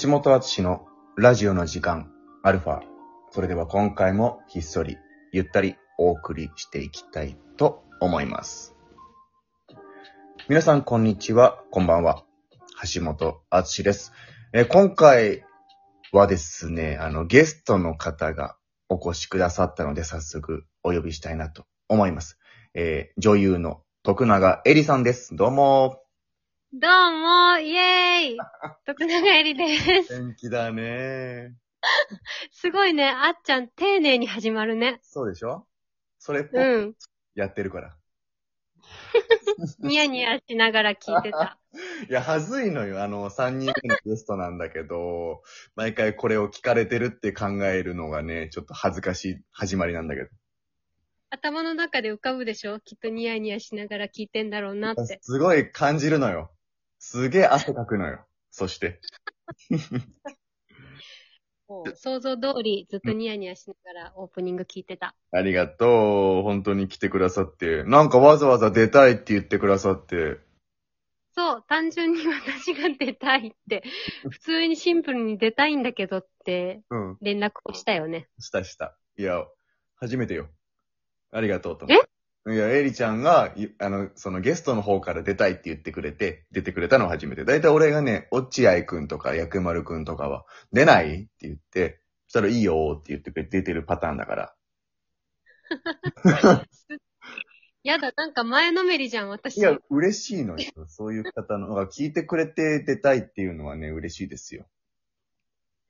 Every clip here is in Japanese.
橋本敦のラジオの時間、アルファ。それでは今回もひっそり、ゆったりお送りしていきたいと思います。皆さん、こんにちは、こんばんは。橋本敦です。えー今回はですね、あの、ゲストの方がお越しくださったので、早速お呼びしたいなと思います。えー女優の徳永えりさんです。どうもどうも、イエーイ 徳永えりです。元気だねすごいね、あっちゃん丁寧に始まるね。そうでしょ？それっぽくうん。やってるから。ニヤニヤしながら聞いてた。いや、はずいのよ。あの、3人目のゲストなんだけど、毎回これを聞かれてるって考えるのがね、ちょっと恥ずかしい始まりなんだけ頭の中で浮かぶでしょ？きっとニヤニヤしながら聞いてんだろうなっど。て。すごい感じるのよ。すげえ汗かくのよ。そして。もう想像通りずっとニヤニヤしながらオープニング聞いてた。ありがとう。本当に来てくださって。なんかわざわざ出たいって言ってくださって。そう、単純に私が出たいって、普通にシンプルに出たいんだけどってうん。連絡をしたよね。したした。いや、初めてよ。ありがとうと。いや、エリちゃんが、いあの、そのゲストの方から出たいって言ってくれて、出てくれたのは初めて。だいたい俺がね、落合くんとか薬丸くんとかは、出ないって言って、そしたらいいよって言ってくれて出てるパターンだから。やだ、なんか前のめりじゃん、私。いや、嬉しいのよ。そういう方のが聞いてくれて出たいっていうのはね、嬉しいですよ。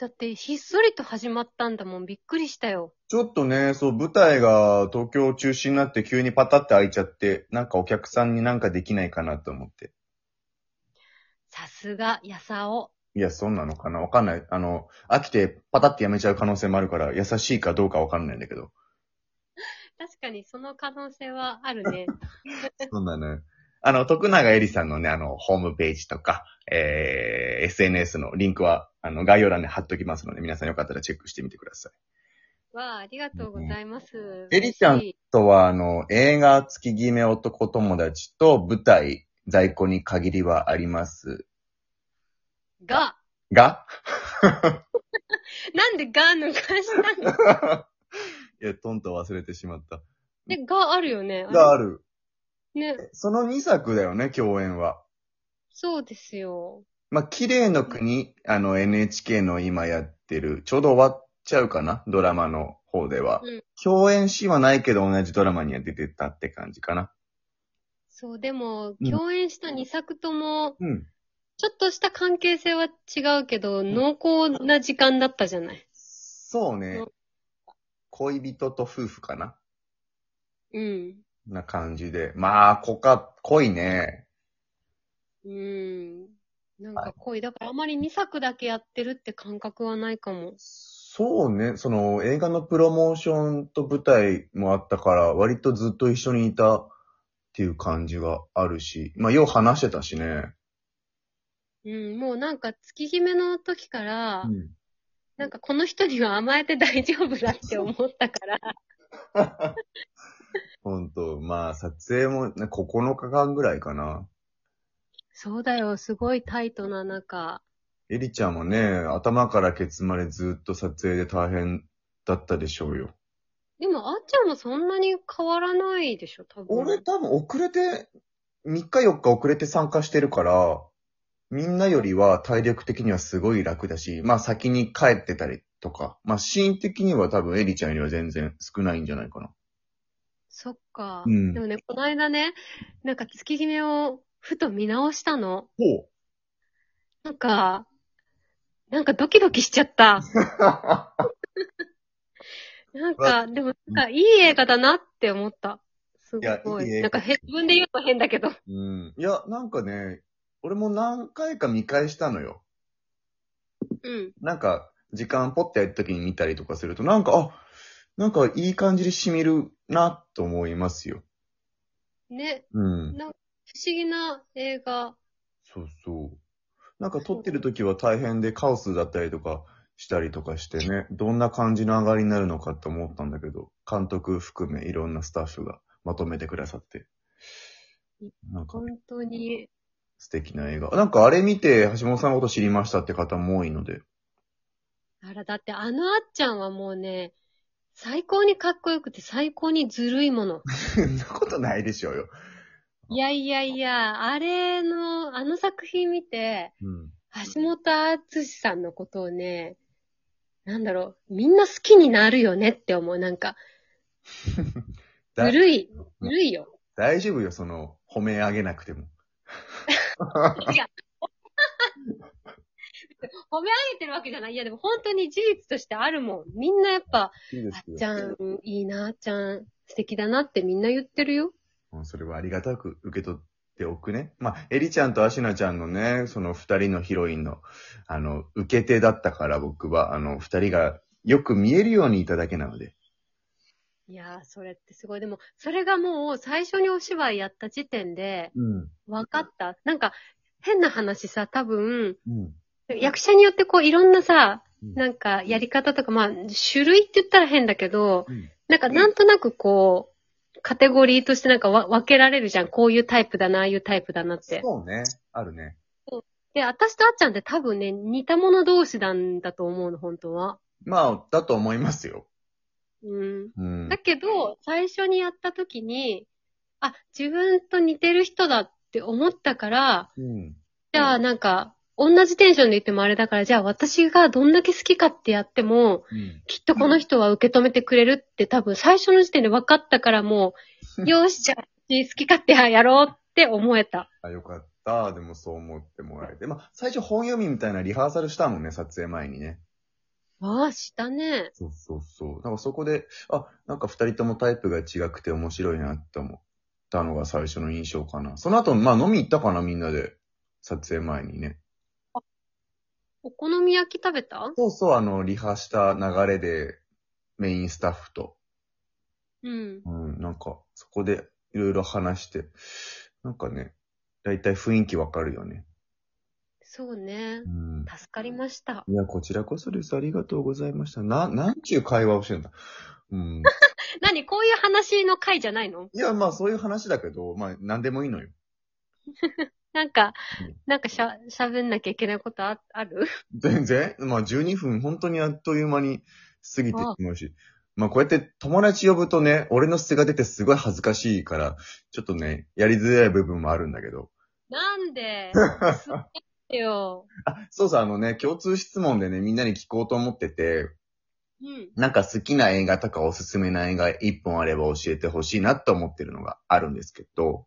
だって、ひっそりと始まったんだもん。びっくりしたよ。ちょっとね、そう、舞台が東京中心になって急にパタって開いちゃって、なんかお客さんになんかできないかなと思って。さすが、やさお。いや、そんなのかなわかんない。あの、飽きてパタってやめちゃう可能性もあるから、優しいかどうかわかんないんだけど。確かにその可能性はあるね。そうなの。あの、徳永えりさんのね、あの、ホームページとか、えー、SNS のリンクは、あの、概要欄に貼っときますので、皆さんよかったらチェックしてみてください。わあ、ありがとうございます。エリちゃんとは、あの、映画月決め男友達と舞台、在庫に限りはあります。が、が？なんでが抜かしたの？いや、トンと忘れてしまった。で、があるよね。がある。ね。その2作だよね、共演は。そうですよ。まあ、綺麗の国、あの NHK の今やってる、ちょうど終わっちゃうかな、ドラマの方では。うん共演シーンはないけど同じドラマには出てたって感じかな。そう、でも、うん共演した2作とも、うん。ちょっとした関係性は違うけど、濃厚な時間だったじゃない。そうねうん。恋人と夫婦かなうん。な感じで。まあ、濃か、濃いね。うん。なんか濃い。だからあまり2作だけやってるって感覚はないかも。そうね。その映画のプロモーションと舞台もあったから、割とずっと一緒にいたっていう感じがあるし。まあ、よう話してたしね。うん、もうなんか月決めの時から、うん。なんかこの人には甘えて大丈夫だって思ったから、本当まあ、撮影も、ね、9日間ぐらいかな。そうだよ、すごいタイトな中。エリちゃんもね、頭からケツまでずっと撮影で大変だったでしょうよ。でも、あっちゃんもそんなに変わらないでしょ、多分。俺多分遅れて、3日4日遅れて参加してるから、みんなよりは体力的にはすごい楽だし、まあ先に帰ってたりとか、まあシーン的には多分エリちゃんよりは全然少ないんじゃないかな。そっか。うんでもね、この間ね、なんか月決めをふと見直したの。ほなんか、なんかドキドキしちゃった。なんか、でもなんかいい映画だなって思った。すいやごい。いい映画なんかへ自分で言うと変だけど。うん。いや、なんかね、俺も何回か見返したのよ。うん。なんか、時間ポッてやるときに見たりとかすると、なんか、あ、なんかいい感じで染みるなと思いますよ。ね、うん。なん思議な映画。そうそう。なんか撮ってる時は大変でカオスだったりとかしたりとかしてね、どんな感じの上がりになるのかと思ったんだけど、監督含めいろんなスタッフがまとめてくださって。なんか、本当に素敵な映画。なんかあれ見て橋本さんのこと知りましたって方も多いので。あら、だってあのあっちゃんはもうね、最高にかっこよくて最高にずるいもの。そんなことないでしょうよ。いやいやいや、あれの、あの作品見て、うん。橋本敦さんのことをね、なんだろう、みんな好きになるよねって思う。なんか、だずるい、ずるいよ。大丈夫よ、その、褒め上げなくても。いや、褒め上げてるわけじゃない。いや、でも本当に事実としてあるもん。みんなやっぱ、いいあっちゃん、いいな、あっちゃん、素敵だなってみんな言ってるよ。うんそれはありがたく受け取っておくね。まあ、エリちゃんとアシナちゃんのね、その二人のヒロインの、あの、受け手だったから僕は、あの、二人がよく見えるようにいただけなので。いやー、それってすごい。でも、それがもう最初にお芝居やった時点でうん。分かった。なんか、変な話さ、多分、うん。役者によってこういろんなさ、うんなんかやり方とか、まあ、種類って言ったら変だけど、うんなんかなんとなくこう、カテゴリーとしてなんかわ分けられるじゃん。こういうタイプだな、ああいうタイプだなって。そうね。あるね。で、私とあっちゃんって多分ね、似た者同士なんだと思うの、本当は。まあ、だと思いますよ。うん。うんだ。けど、最初にやった時に、あ、自分と似てる人だって思ったから、うん。じゃあなんか、同じテンションで言ってもあれだから、じゃあ私がどんだけ好きかってやっても、うん。きっとこの人は受け止めてくれるって多分最初の時点で分かったからもう、よし、じゃあ好き勝手やろうって思えた。あ、よかった。でもそう思ってもらえて。まあ、最初本読みみたいなリハーサルしたもんね、撮影前にね。ああ、したね。そうそうそう。なんかそこで、あ、なんか二人ともタイプが違くて面白いなって思ったのが最初の印象かな。その後、まあ飲み行ったかな、みんなで。撮影前にね。お好み焼き食べた？そうそう、あの、リハした流れで、メインスタッフと、うん。うん、なんか、そこでいろいろ話して、なんかね、だいたい雰囲気わかるよね。そうねう。ん。助かりました。いや、こちらこそです。ありがとうございました。な、なんちゅう会話をしてんだ。うん。何？こういう話の回じゃないの？いや、まあそういう話だけど、まあなんでもいいのよ。なんかうん、なんかしゃ、喋んなきゃいけないことあ ある？全然？まあ12分本当にあっという間に過ぎてしまうし。まあこうやって友達呼ぶとね、俺の素が出てすごい恥ずかしいから、ちょっとね、やりづらい部分もあるんだけど。なんで？よ。あ、そうそう、あのね、共通質問でね、みんなに聞こうと思ってて、うん。なんか好きな映画とかおすすめな映画一本あれば教えてほしいなと思ってるのがあるんですけど、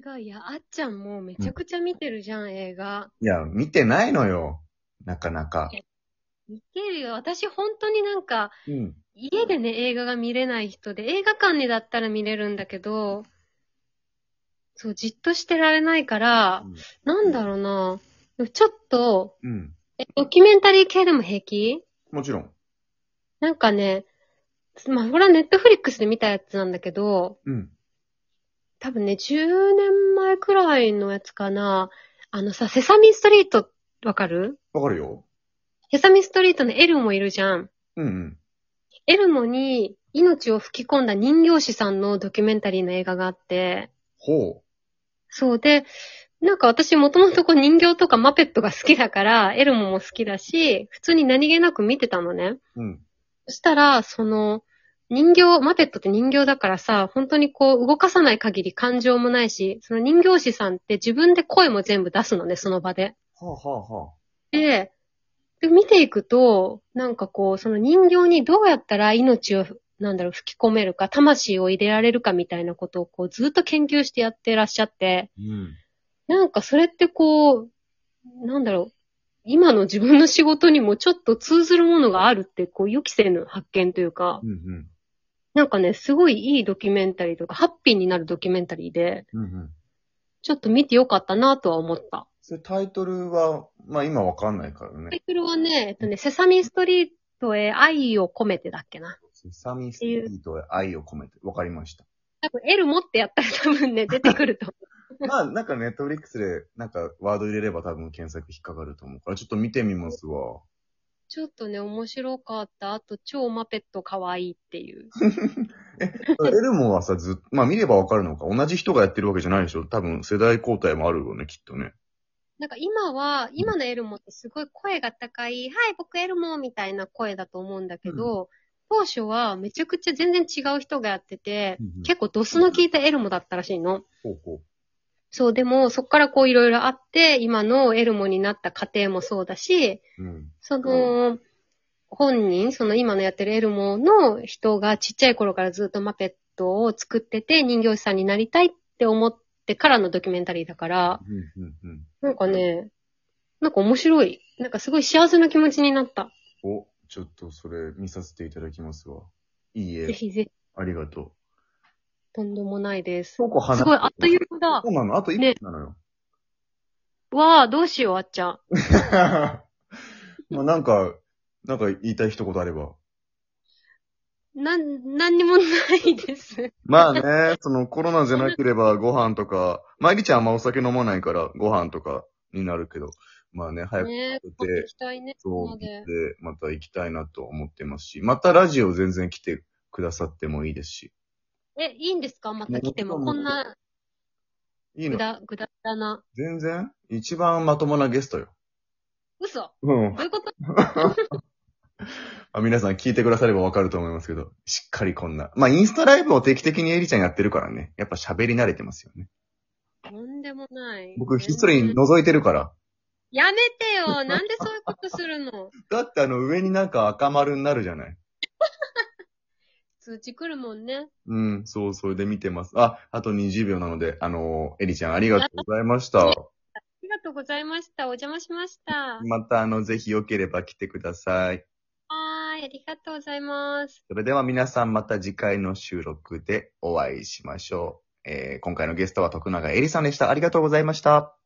映画、いや、あっちゃんもうめちゃくちゃ見てるじゃん、映画。いや、見てないのよ。なかなか。見てるよ。私本当になんか、うん。家でね、映画が見れない人で、映画館にだったら見れるんだけど、そう、じっとしてられないから、なんだろうな。ちょっと、うん。え、ドキュメンタリー系でも平気？もちろん。なんかね、まあ、これはネットフリックスで見たやつなんだけど、うん。多分ね、10年前くらいのやつかな。あのさ、セサミストリート、わかる？わかるよ。セサミストリートのエルモいるじゃん。うんうん。エルモに命を吹き込んだ人形師さんのドキュメンタリーの映画があって、ほそうで、なんか私もともとこう人形とかマペットが好きだから、エルモも好きだし、普通に何気なく見てたのね。う。うん。そしたら、その、人形、マペットって人形だからさ、本当にこう動かさない限り感情もないし、その人形師さんって自分で声も全部出すのね、その場で。はあ、はあはあ、で、で見ていくと、なんかこう、その人形にどうやったら命を、なんだろう、吹き込めるか、魂を入れられるかみたいなことをこうずっと研究してやってらっしゃって、うん。なんかそれってこう、なんだろう、今の自分の仕事にもちょっと通ずるものがあるって、こう予期せぬ発見というか、うんうん。なんかね、すごいいいドキュメンタリーとか、ハッピーになるドキュメンタリーで、うんうん。ちょっと見てよかったなとは思った。それタイトルは、まあ今わかんないからタイね。トルはね、えっとね、セサミストリートへ愛を込めてだっけな。セサミストリートへ愛を込めて。わかりました。多分 L 持ってやったら多分ね、出てくると思 まあなんかネットフリックスでなんかワード入れれば多分検索引っかかると思うから、ちょっと見てみますわ。ちょっとね、面白かった。あと、超マペット可愛いっていう。エルモはさ、ずっ まあ見ればわかるのか。同じ人がやってるわけじゃないでしょ多分世代交代もあるよね、きっとね。なんか今は、今のエルモってすごい声が高い、はい、僕エルモみたいな声だと思うんだけど、当初はめちゃくちゃ全然違う人がやってて、結構ドスの効いたエルモだったらしいの。構、ほうほそう、でもそっからこういろいろあって、今のエルモになった過程もそうだし、う。うん。その、本人、その今のやってるエルモの人がちっちゃい頃からずっとマペットを作ってて人形師さんになりたいって思ってからのドキュメンタリーだから、うん、うん、うん。なんかね、なんか面白い。なんかすごい幸せな気持ちになった。お、ちょっとそれ見させていただきますわ。いいえ。ぜひぜひ、ありがとう。とんでもないです。そうこすごい、あっという間だそ。うなのあと一ね分なのよ。わあ、どうしよう、あっちゃん。まあなんか、なんか言いたい一言あれば。なん、なんにもないです。まあね、そのコロナじゃなければご飯とか、まありちゃんあんまお酒飲まないからご飯とかになるけど、まあね、早くね食べて行きたいね。そう、でで、また行きたいなと思ってますし、またラジオ全然来てくださってもいいですし。え、いいんですか？また来ても。こんな、いいの？ぐだ、ぐだぐだな。全然？一番まともなゲストよ。嘘うんどういうこと？あ。皆さん聞いてくださればわかると思いますけど、しっかりこんな。まあインスタライブを定期的にエリちゃんやってるからね。やっぱ喋り慣れてますよね。とんでもない。僕ひっ全そり然覗いてるから。やめてよなんでそういうことするの？だってあの上になんか赤丸になるじゃない。通知来るもんね。うん、そう、それで見てます。あ、あと20秒なので、あのエリちゃんありがとうございました。ありがとうございました。お邪魔しました。またあの、ぜひ良ければ来てください。はーい、ありがとうございます。それでは皆さんまた次回の収録でお会いしましょう。えー今回のゲストは徳永エリさんでした。ありがとうございました。